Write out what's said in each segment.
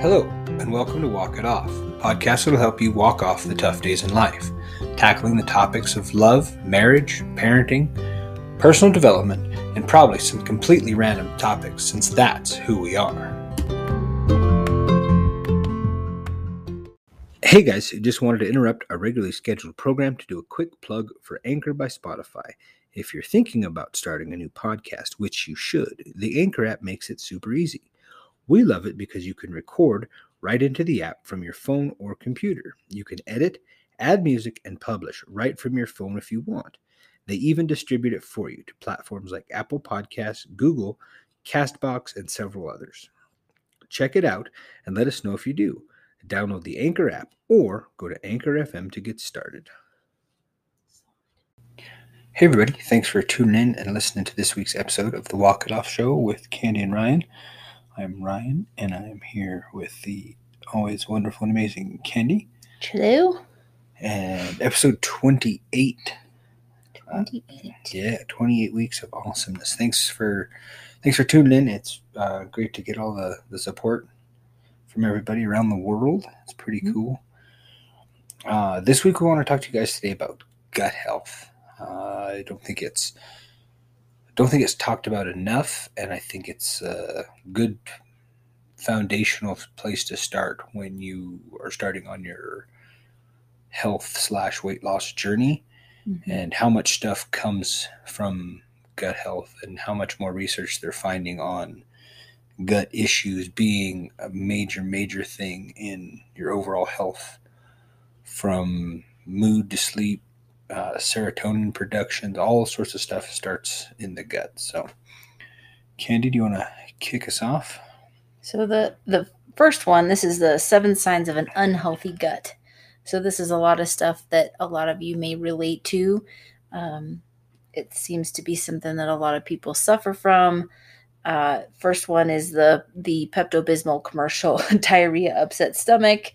Hello, and welcome to Walk It Off, podcast that will help you walk off the tough days in life, tackling the topics of love, marriage, parenting, personal development, and probably some completely random topics since that's who we are. Hey guys, just wanted to interrupt our regularly scheduled program to do a quick plug for Anchor by Spotify. If you're thinking about starting a new podcast, which you should, the Anchor app makes it super easy. We love it because you can record right into the app from your phone or computer. You can edit, add music, and publish right from your phone if you want. They even distribute it for you to platforms like Apple Podcasts, Google, Castbox, and several others. Check it out and let us know if you do. Download the Anchor app or go to Anchor FM to get started. Hey, everybody. Thanks for tuning in and listening to this week's episode of the Walk It Off Show with Candy and Ryan. I'm Ryan, and I'm here with the always wonderful and amazing Candy. Hello. And episode 28. 28. Yeah, 28 weeks of awesomeness. Thanks for thanks for tuning in. It's uh, great to get all the, the support from everybody around the world. It's pretty Mhm. cool. Uh, this week we want to talk to you guys today about gut health. Uh, I don't think it's don't think it's talked about enough, and I think it's a good foundational place to start when you are starting on your health slash weight loss journey Mhm. and how much stuff comes from gut health and how much more research they're finding on gut issues being a major major thing in your overall health from mood to sleep uh, serotonin production all sorts of stuff starts in the gut so candy do you want to kick us off So the the first one, this is the seven signs of an unhealthy gut. So this is a lot of stuff that a lot of you may relate to. Um, it seems to be something that a lot of people suffer from. Uh, first one is the the Pepto Bismol commercial: diarrhea, upset stomach,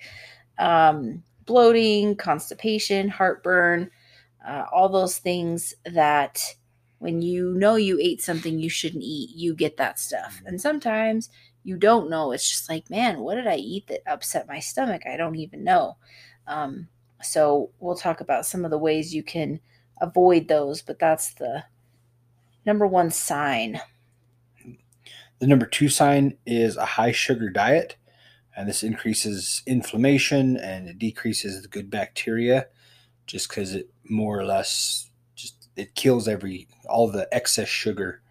um, bloating, constipation, heartburn, uh, all those things that when you know you ate something you shouldn't eat, you get that stuff. And sometimes you don't know. It's just like, man, what did I eat that upset my stomach? I don't even know. Um, so we'll talk about some of the ways you can avoid those, but that's the number one sign. The number two sign is a high sugar diet, and this increases inflammation and it decreases the good bacteria just because it more or less just it kills every all the excess sugar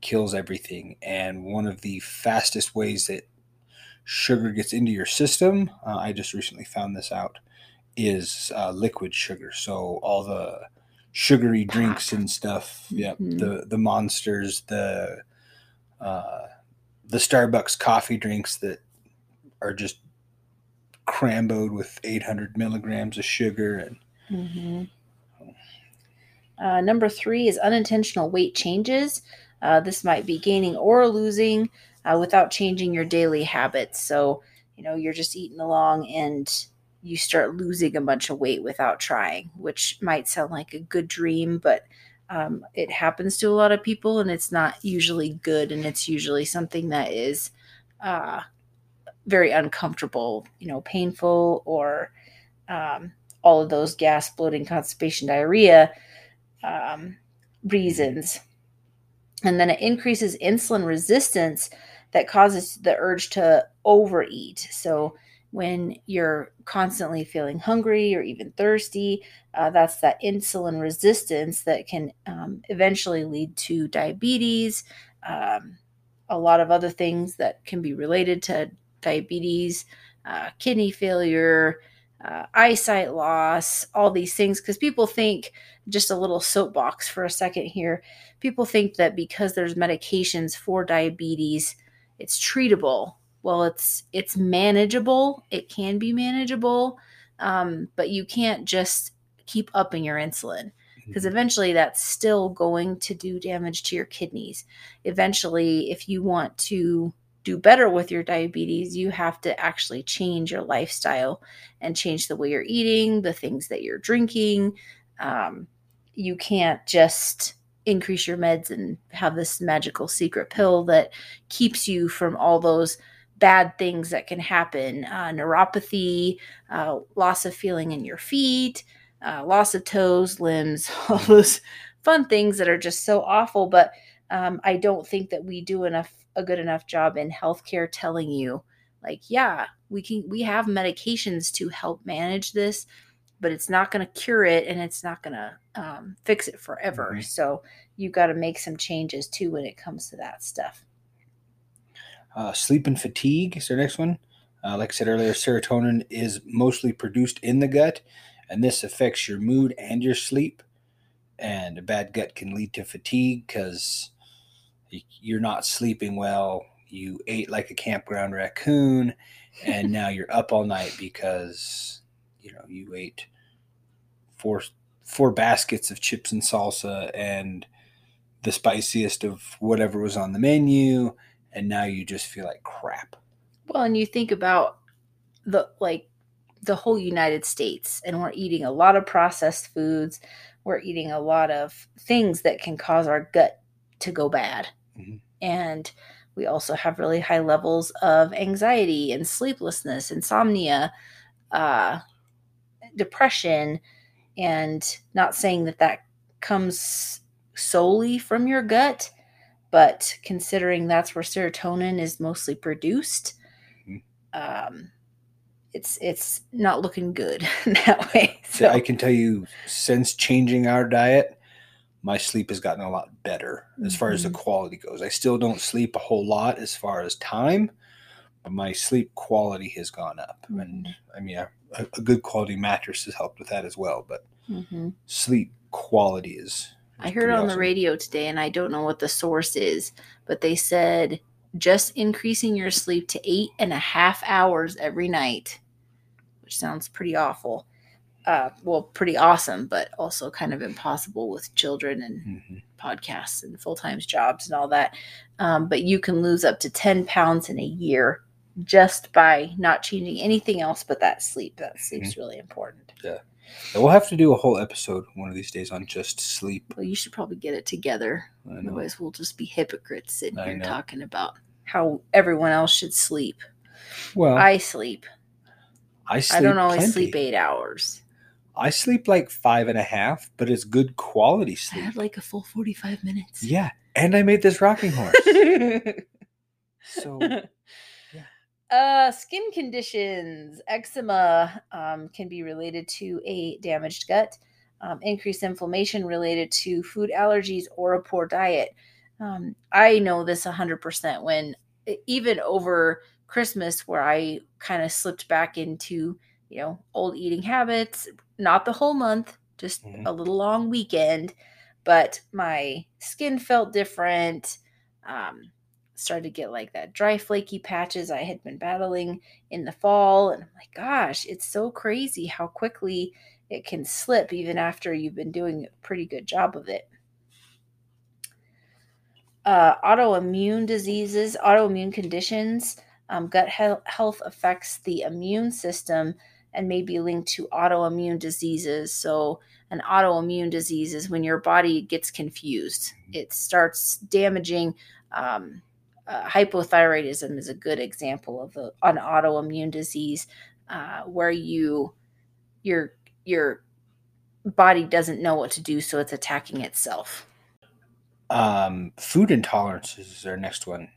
kills everything and one of the fastest ways that sugar gets into your system uh, i just recently found this out is uh, liquid sugar so all the sugary drinks and stuff yeah Mhm. the the monsters the uh, the Starbucks coffee drinks that are just cramboed with 800 milligrams of sugar and Mhm. Uh, number three is unintentional weight changes. Uh, this might be gaining or losing uh, without changing your daily habits. So, you know, you're just eating along and you start losing a bunch of weight without trying, which might sound like a good dream, but um, it happens to a lot of people and it's not usually good. And it's usually something that is uh, very uncomfortable, you know, painful or um, all of those gas, bloating, constipation, diarrhea um, reasons. And then it increases insulin resistance that causes the urge to overeat. So when you're constantly feeling hungry or even thirsty, uh, that's that insulin resistance that can um, eventually lead to diabetes, um, a lot of other things that can be related to diabetes, uh, kidney failure, uh, eyesight loss, all these things. Because people think, just a little soapbox for a second here, people think that because there's medications for diabetes, it's treatable. Well, it's it's manageable. It can be manageable, um, but you can't just keep upping your insulin because eventually that's still going to do damage to your kidneys. Eventually, if you want to do better with your diabetes, you have to actually change your lifestyle and change the way you're eating, the things that you're drinking. Um, you can't just increase your meds and have this magical secret pill that keeps you from all those bad things that can happen uh, neuropathy, uh, loss of feeling in your feet, uh, loss of toes, limbs, all those fun things that are just so awful. But um, I don't think that we do enough a good enough job in healthcare telling you, like, yeah, we can we have medications to help manage this, but it's not going to cure it and it's not going to um, fix it forever. Mm-hmm. So you've got to make some changes too when it comes to that stuff. Uh, sleep and fatigue is our next one. Uh, like I said earlier, serotonin is mostly produced in the gut, and this affects your mood and your sleep. And a bad gut can lead to fatigue because you're not sleeping well. You ate like a campground raccoon, and now you're up all night because you know you ate four four baskets of chips and salsa and the spiciest of whatever was on the menu and now you just feel like crap. Well, and you think about the like the whole United States, and we're eating a lot of processed foods. We're eating a lot of things that can cause our gut to go bad. Mhm. And we also have really high levels of anxiety and sleeplessness, insomnia, uh, depression. And not saying that that comes solely from your gut, but considering that's where serotonin is mostly produced, Mhm. um, it's it's not looking good that way. So I can tell you, since changing our diet, my sleep has gotten a lot better as far as the Mhm. quality goes. I still don't sleep a whole lot as far as time, but my sleep quality has gone up. And Mhm. I mean, a, a good quality mattress has helped with that as well. But Mhm. sleep quality is. I heard on the radio today, and I don't know what the source is, but they said just increasing your sleep to eight and a half hours every night, which sounds pretty awful. Uh, well, pretty awesome, but also kind of impossible with children and Mhm. podcasts and full time jobs and all that. Um, but you can lose up to 10 pounds in a year just by not changing anything else but that sleep. That sleep's really important. Yeah. We'll have to do a whole episode one of these days on just sleep. Well, you should probably get it together. Otherwise, we'll just be hypocrites sitting I here know. talking about how everyone else should sleep. Well, I sleep. I sleep. I don't always plenty. sleep eight hours. I sleep like five and a half, but it's good quality sleep. I had like a full 45 minutes. Yeah, and I made this rocking horse. so uh, skin conditions, eczema um, can be related to a damaged gut, um, increased inflammation related to food allergies or a poor diet. Um, I know this 100% when even over Christmas, where I kind of slipped back into, you know, old eating habits, not the whole month, just Mhm. a little long weekend, but my skin felt different. Um, started to get like that dry flaky patches I had been battling in the fall and I'm like gosh it's so crazy how quickly it can slip even after you've been doing a pretty good job of it uh, autoimmune diseases autoimmune conditions um, gut he- health affects the immune system and may be linked to autoimmune diseases. So an autoimmune disease is when your body gets confused. It starts damaging um, uh, hypothyroidism is a good example of a, an autoimmune disease uh, where you your your body doesn't know what to do so it's attacking itself. Um, food intolerance is our next one.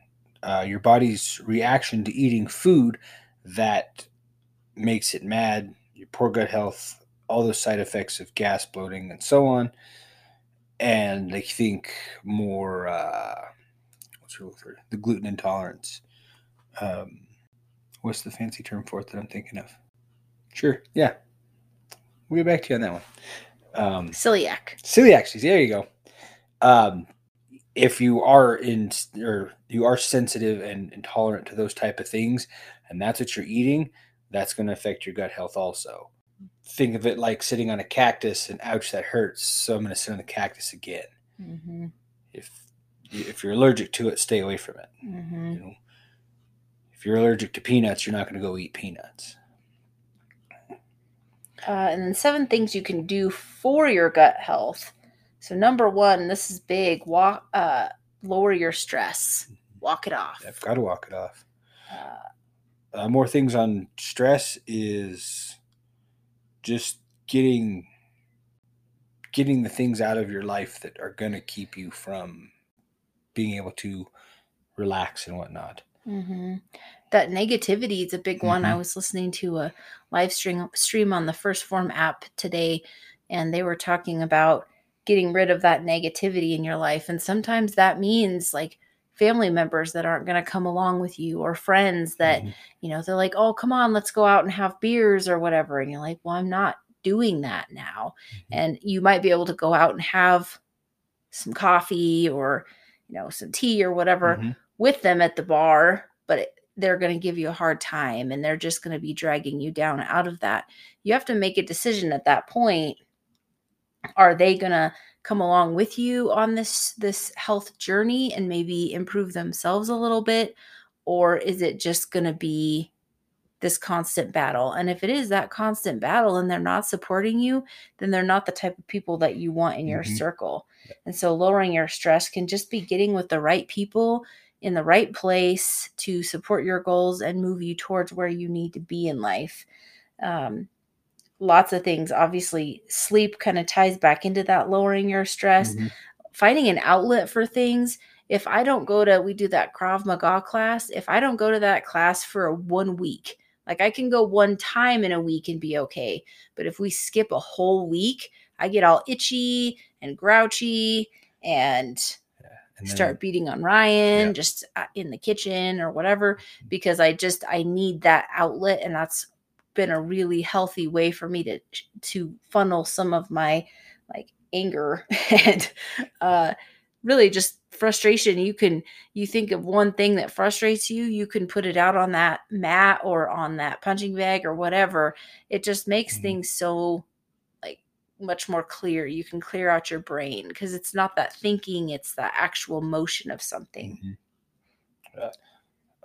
Uh, your body's reaction to eating food that makes it mad, your poor gut health, all those side effects of gas, bloating, and so on. And I think more, uh, what's the word? For? The gluten intolerance. Um, what's the fancy term for it that I'm thinking of? Sure, yeah. We'll get back to you on that one. Um, celiac celiac disease. There you go. Um, if you are in or you are sensitive and intolerant to those type of things, and that's what you're eating, that's going to affect your gut health also. Think of it like sitting on a cactus, and ouch, that hurts. So I'm going to sit on the cactus again. mm-hmm. If if you're allergic to it, stay away from it. Mm-hmm. You know, if you're allergic to peanuts, you're not going to go eat peanuts. Uh, and then seven things you can do for your gut health. So number one, this is big. Walk, uh, lower your stress. Walk it off. I've got to walk it off. Uh, uh, more things on stress is just getting getting the things out of your life that are going to keep you from being able to relax and whatnot. Mm-hmm. That negativity is a big one. I Mhm. was listening to a live stream stream on the First Form app today, and they were talking about getting rid of that negativity in your life. And sometimes that means like family members that aren't going to come along with you, or friends that Mhm. you know they're like, "Oh, come on, let's go out and have beers or whatever," and you're like, "Well, I'm not doing that now." And you might be able to go out and have some coffee or you know some tea or whatever Mhm. with them at the bar, but it, they're going to give you a hard time and they're just going to be dragging you down out of that. You have to make a decision at that point. Are they going to come along with you on this this health journey and maybe improve themselves a little bit or is it just going to be this constant battle? And if it is that constant battle and they're not supporting you, then they're not the type of people that you want in your Mhm. circle. And so lowering your stress can just be getting with the right people in the right place to support your goals and move you towards where you need to be in life. Um, lots of things. Obviously, sleep kind of ties back into that lowering your stress. Mhm. Finding an outlet for things. If I don't go to, we do that Krav Maga class. If I don't go to that class for one week, like I can go one time in a week and be okay. But if we skip a whole week, I get all itchy and grouchy and And then- start beating on Ryan Yeah. just uh, in the kitchen or whatever because I just I need that outlet and that's been a really healthy way for me to to funnel some of my like anger and uh really just frustration. You can you think of one thing that frustrates you you can put it out on that mat or on that punching bag or whatever. It just makes Mhm. things so like much more clear. You can clear out your brain because it's not that thinking it's the actual motion of something. Mhm.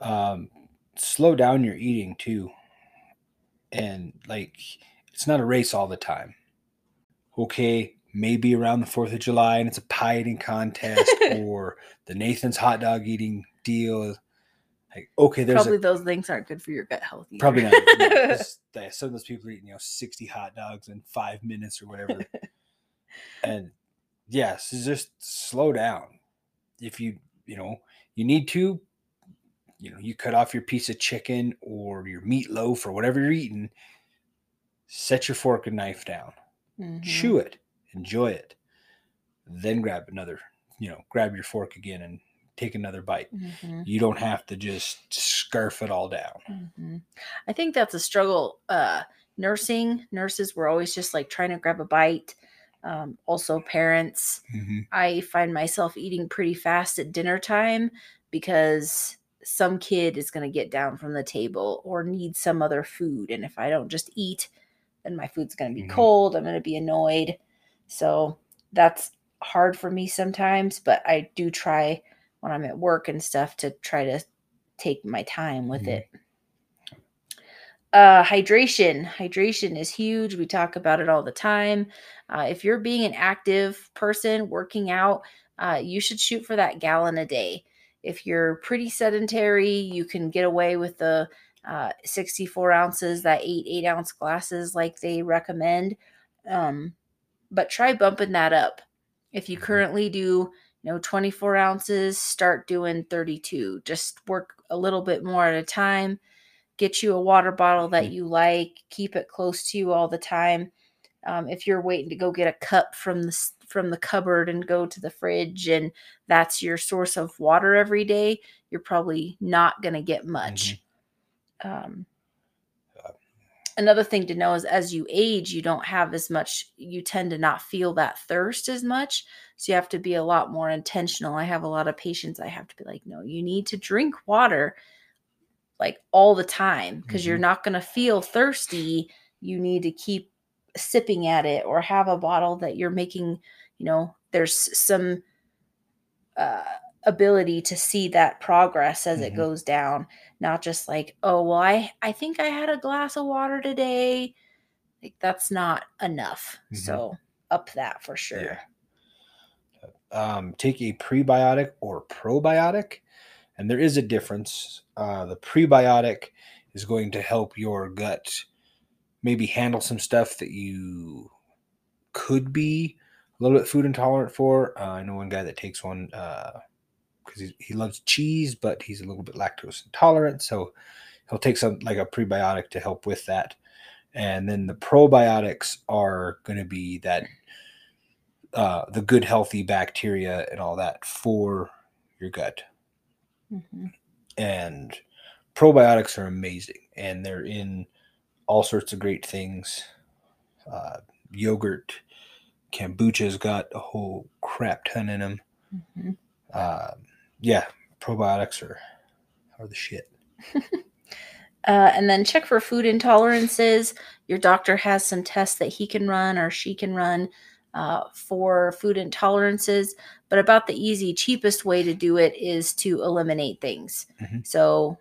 Uh, um, slow down your eating too, and like it's not a race all the time. Okay, maybe around the Fourth of July and it's a pie eating contest or the Nathan's hot dog eating deal. Like okay, there's probably a, those things aren't good for your gut health either. probably not. you know, 'cause they- some of those people are eating you know sixty hot dogs in five minutes or whatever. and yes, it's just slow down. If you you know you need to, you know you cut off your piece of chicken or your meatloaf or whatever you're eating. Set your fork and knife down. Mhm. Chew it. Enjoy it. Then grab another. You know, grab your fork again and take another bite. Mhm. You don't have to just scarf it all down. Mhm. I think that's a struggle. Uh, nursing nurses were always just like trying to grab a bite. Um, also, parents. Mm-hmm. I find myself eating pretty fast at dinner time because some kid is going to get down from the table or need some other food. And if I don't just eat, then my food's going to be Mhm. cold. I'm going to be annoyed. So that's hard for me sometimes, but I do try when I'm at work and stuff to try to take my time with Mhm. it. Uh, hydration. Hydration is huge. We talk about it all the time. Uh, if you're being an active person working out, uh, you should shoot for that gallon a day. If you're pretty sedentary, you can get away with the uh, 64 ounces, that eight eight ounce glasses like they recommend. Um, but try bumping that up. If you Mhm. currently do, you know, 24 ounces, start doing 32. Just work a little bit more at a time. Get you a water bottle that Mhm. you like. Keep it close to you all the time. Um, if you're waiting to go get a cup from the from the cupboard and go to the fridge, and that's your source of water every day, you're probably not going to get much. Um, Uh, another thing to know is as you age, you don't have as much. You tend to not feel that thirst as much, so you have to be a lot more intentional. I have a lot of patients. I have to be like, no, you need to drink water like all the time because you're Mhm. not going to feel thirsty. You need to keep sipping at it or have a bottle that you're making. You know, there's some uh, ability to see that progress as it Mhm. goes down not just like oh well i i think i had a glass of water today like that's not enough Mhm. so up that for sure Yeah. Um, take a prebiotic or probiotic, and there is a difference. Uh, the prebiotic is going to help your gut maybe handle some stuff that you could be a little bit food intolerant for. Uh, I know one guy that takes one because he, he loves cheese, but he's a little bit lactose intolerant, so he'll take some like a prebiotic to help with that. And then the probiotics are going to be that uh, the good healthy bacteria and all that for your gut. Mm-hmm. And probiotics are amazing, and they're in all sorts of great things. Uh, yogurt, kombucha's got a whole crap ton in them. Mm-hmm. Uh, yeah, probiotics are are the shit. Uh, and then check for food intolerances. Your doctor has some tests that he can run or she can run uh, for food intolerances. But about the easy, cheapest way to do it is to eliminate things. Mhm. So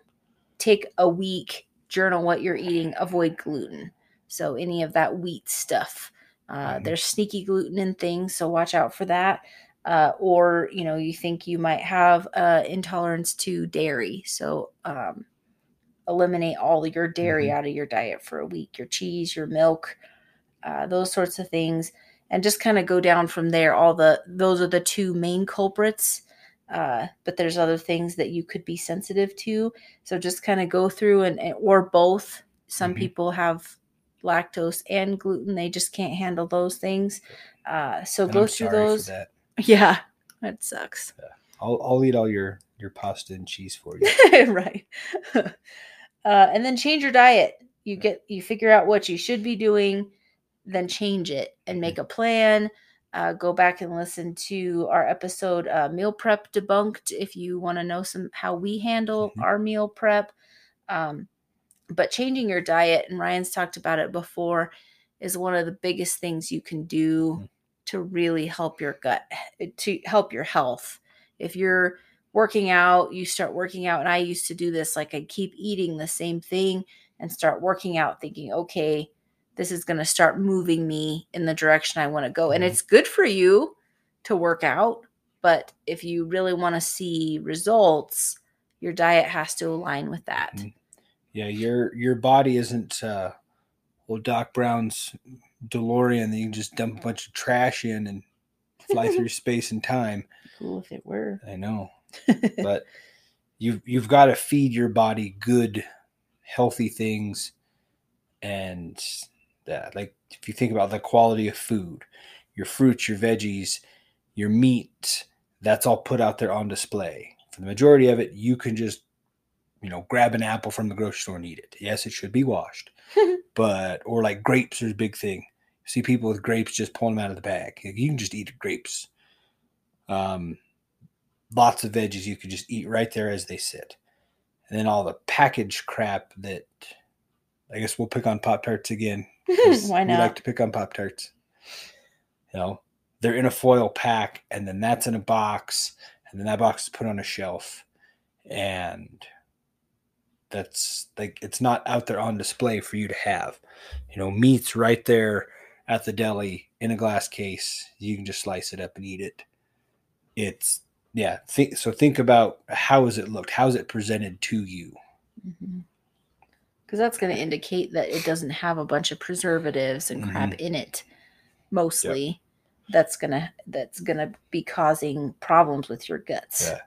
take a week, journal what you're eating, avoid gluten. So any of that wheat stuff. Uh, Mhm. There's sneaky gluten in things, so watch out for that. Uh, or you know you think you might have uh, intolerance to dairy, so um, eliminate all your dairy Mhm. out of your diet for a week. Your cheese, your milk, uh, those sorts of things, and just kind of go down from there. All the those are the two main culprits. Uh, but there's other things that you could be sensitive to. So just kind of go through and, or both. Some Mhm. people have lactose and gluten; they just can't handle those things. Uh, so And go I'm through those. Yeah, that sucks. I'll I'll eat all your your pasta and cheese for you. right. uh, and then change your diet. You get you figure out what you should be doing, then change it and make a plan. Uh, go back and listen to our episode uh, meal prep debunked if you want to know some how we handle Mhm. our meal prep. Um, but changing your diet, and Ryan's talked about it before, is one of the biggest things you can do Mhm. to really help your gut, to help your health. If you're working out, you start working out, and I used to do this like I keep eating the same thing and start working out, thinking, okay, this is going to start moving me in the direction I want to go. And Mhm. it's good for you to work out, but if you really want to see results, your diet has to align with that. Yeah, your your body isn't uh old Doc Brown's DeLorean that you can just dump a bunch of trash in and fly through space and time. Cool if it were. I know. But you've you've got to feed your body good, healthy things and that like if you think about the quality of food, your fruits, your veggies, your meat, that's all put out there on display. For the majority of it, you can just, you know, grab an apple from the grocery store and eat it. Yes, it should be washed, but or like grapes are a big thing. see people with grapes just pulling them out of the bag. You can just eat grapes. Um, lots of veggies you could just eat right there as they sit, and then all the packaged crap that I guess we'll pick on Pop Tarts again. Why not? We like to pick on Pop Tarts. You know, they're in a foil pack, and then that's in a box, and then that box is put on a shelf, and that's like it's not out there on display for you to have. You know, meat's right there at the deli in a glass case. You can just slice it up and eat it. It's yeah. Think, so think about how has it looked? How's it presented to you? Because that's going to indicate that it doesn't have a bunch of preservatives and crap Mm-hmm. in it. Mostly, that's gonna that's gonna be causing problems with your guts. Yeah.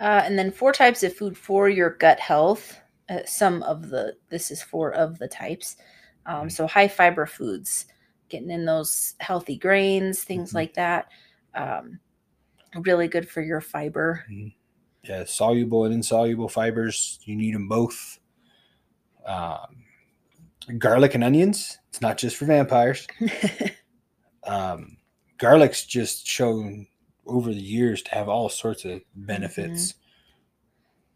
Uh, and then four types of food for your gut health. Uh, some of the this is four of the types. Um, Mhm. So high fiber foods, getting in those healthy grains, things Mhm. like that. Um, really good for your fiber. Yeah, soluble and insoluble fibers. You need them both. Um, garlic and onions. It's not just for vampires. Um, garlic's just shown over the years to have all sorts of benefits.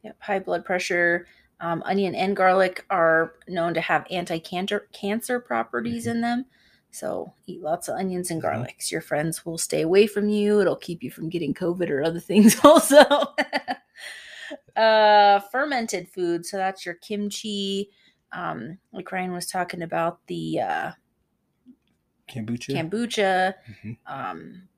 Yep, high blood pressure. Um, onion and garlic are known to have anti-cancer cancer properties in them. So eat lots of onions and Mhm. garlics. Your friends will stay away from you. It'll keep you from getting COVID or other things also. uh, fermented food. So that's your kimchi. Um, like Ryan was talking about the uh, Kombucha. kombucha, Mhm. um,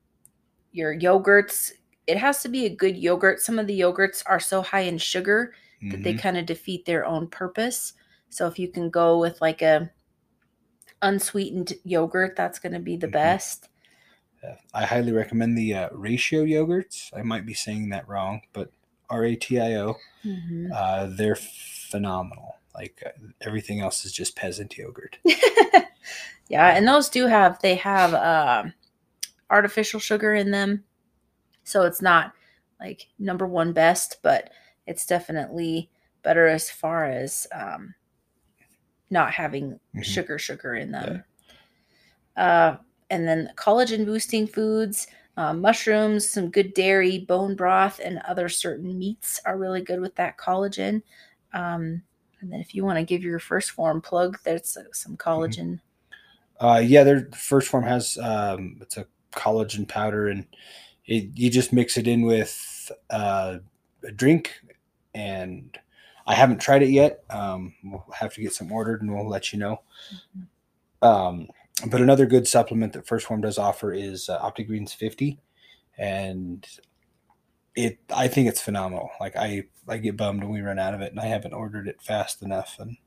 your yogurts it has to be a good yogurt. Some of the yogurts are so high in sugar that they Mhm. kind of defeat their own purpose. So if you can go with like a unsweetened yogurt, that's going to be the Mhm. best. Yeah. I highly recommend the uh, ratio yogurts. I might be saying that wrong, but R A T I O. Mhm. Uh, they're phenomenal. Like uh, everything else is just peasant yogurt. yeah, and those do have they have um artificial sugar in them, so it's not like number one best, but it's definitely better as far as um, not having Mhm. sugar sugar in them. Uh, and then collagen boosting foods. Uh, mushrooms, some good dairy, bone broth, and other certain meats are really good with that collagen. Um, and then if you want to give your first form plug, there's uh, some collagen. Uh, yeah, their first form has um, it's a collagen powder, and it, you just mix it in with uh, a drink. And I haven't tried it yet. Um, we'll have to get some ordered, and we'll let you know. Um, but another good supplement that First Form does offer is uh, OptiGreens 50, and it I think it's phenomenal. Like I I get bummed when we run out of it, and I haven't ordered it fast enough, and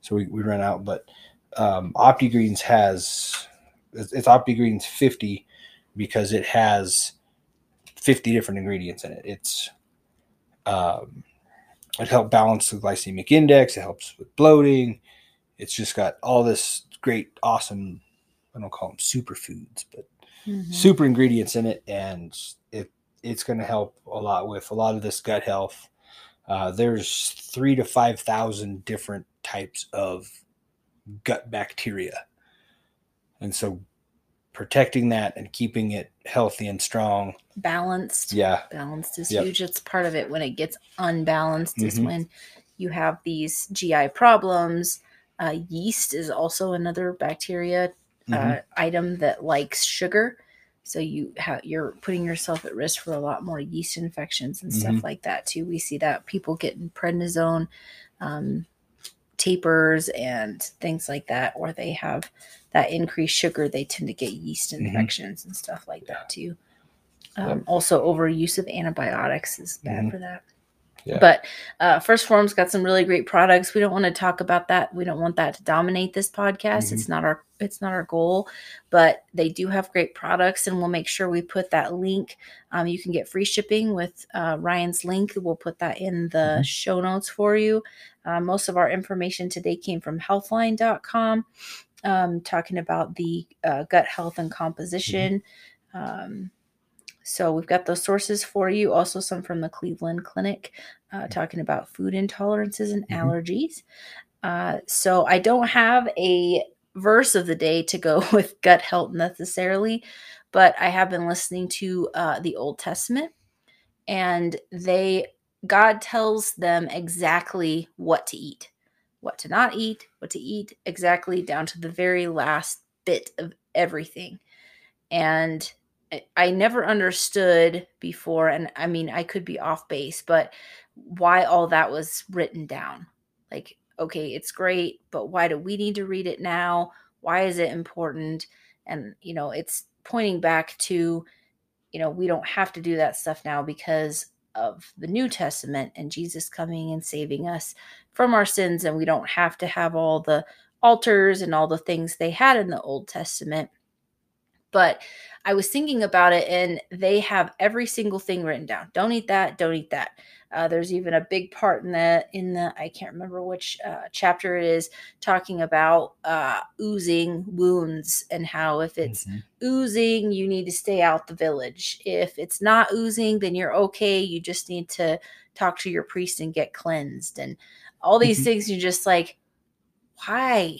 so we, we run out. But um, OptiGreens has it's, it's OptiGreens 50 because it has 50 different ingredients in it. It's um, it helps balance the glycemic index. It helps with bloating. It's just got all this great, awesome. I don't call them superfoods, but Mhm. super ingredients in it, and it it's going to help a lot with a lot of this gut health. Uh, there's three to five thousand different types of gut bacteria, and so protecting that and keeping it healthy and strong. Balanced. Yeah, Balanced is Yep. huge. It's part of it. When it gets unbalanced, is Mhm. when you have these GI problems. Uh, yeast is also another bacteria uh, item that likes sugar. So you have you're putting yourself at risk for a lot more yeast infections and stuff Mhm. like that too. We see that people getting prednisone, um, tapers, and things like that, where they have that increased sugar, they tend to get yeast Mhm. infections and stuff like that too. Um, Yep. Also, overuse of antibiotics is bad Mhm. for that. Yeah. But uh, First Form's got some really great products. We don't want to talk about that. We don't want that to dominate this podcast. Mhm. It's not our it's not our goal, but they do have great products, and we'll make sure we put that link. Um, you can get free shipping with uh, Ryan's link. We'll put that in the Mhm. show notes for you. Uh, most of our information today came from Healthline.com, um, talking about the uh, gut health and composition. Um, so we've got those sources for you. Also, some from the Cleveland Clinic, uh, talking about food intolerances and Mhm. allergies. Uh, so I don't have a verse of the day to go with gut health necessarily, but I have been listening to uh, the Old Testament, and they God tells them exactly what to eat, what to not eat, what to eat, exactly down to the very last bit of everything. And I- never understood before, and I mean, I could be off base, but why all that was written down. Like, okay, it's great, but why do we need to read it now? Why is it important? And, you know, it's pointing back to, you know, we don't have to do that stuff now because of the New Testament and Jesus coming and saving us from our sins. And we don't have to have all the altars and all the things they had in the Old Testament. But I was thinking about it, and they have every single thing written down. Don't eat that. Don't eat that. Uh, there's even a big part in the in the I can't remember which uh, chapter it is talking about uh, oozing wounds and how if it's Mhm. oozing, you need to stay out the village. If it's not oozing, then you're okay. You just need to talk to your priest and get cleansed, and all these Mhm. things. You're just like, why?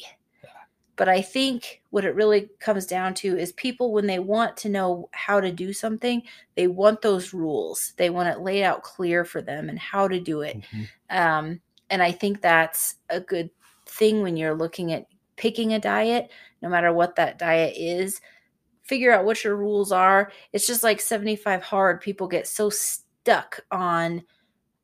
But I think what it really comes down to is people, when they want to know how to do something, they want those rules. They want it laid out clear for them and how to do it. Mhm. Um, and I think that's a good thing when you're looking at picking a diet, no matter what that diet is. Figure out what your rules are. It's just like 75 hard. People get so stuck on,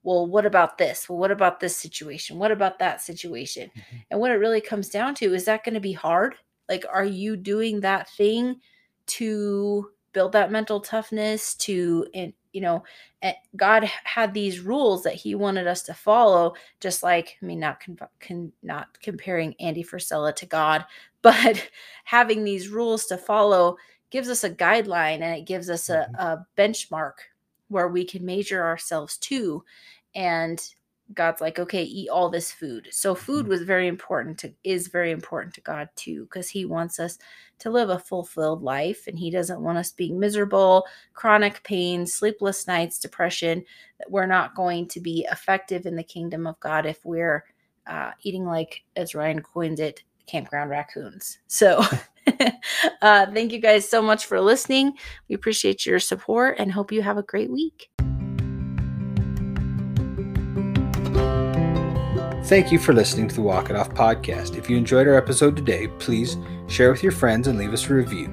well, what about this? Well, what about this situation? What about that situation? Mhm. And what it really comes down to is that going to be hard? Like, are you doing that thing to build that mental toughness, to, and you know, eh, God had these rules that He wanted us to follow. Just like, I mean, not con- con- not comparing Andy Frisella to God, but having these rules to follow gives us a guideline and it gives us a, mm-hmm. a benchmark where we can measure ourselves to. And God's like, okay, eat all this food. So food mm-hmm. was very important to is very important to God too, because He wants us to live a fulfilled life, and He doesn't want us being miserable, chronic pain, sleepless nights, depression. That we're not going to be effective in the kingdom of God if we're uh, eating like, as Ryan coined it, campground raccoons. So. uh, thank you guys so much for listening. We appreciate your support and hope you have a great week. Thank you for listening to the Walk It Off podcast. If you enjoyed our episode today, please share with your friends and leave us a review.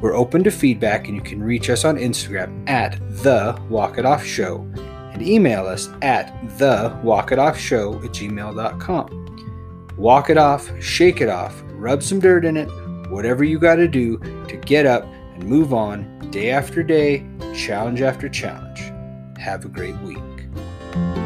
We're open to feedback and you can reach us on Instagram at the Walk It Off Show and email us at the Walk It Off Show at gmail.com. Walk it off, shake it off, rub some dirt in it, whatever you got to do to get up and move on day after day, challenge after challenge. Have a great week.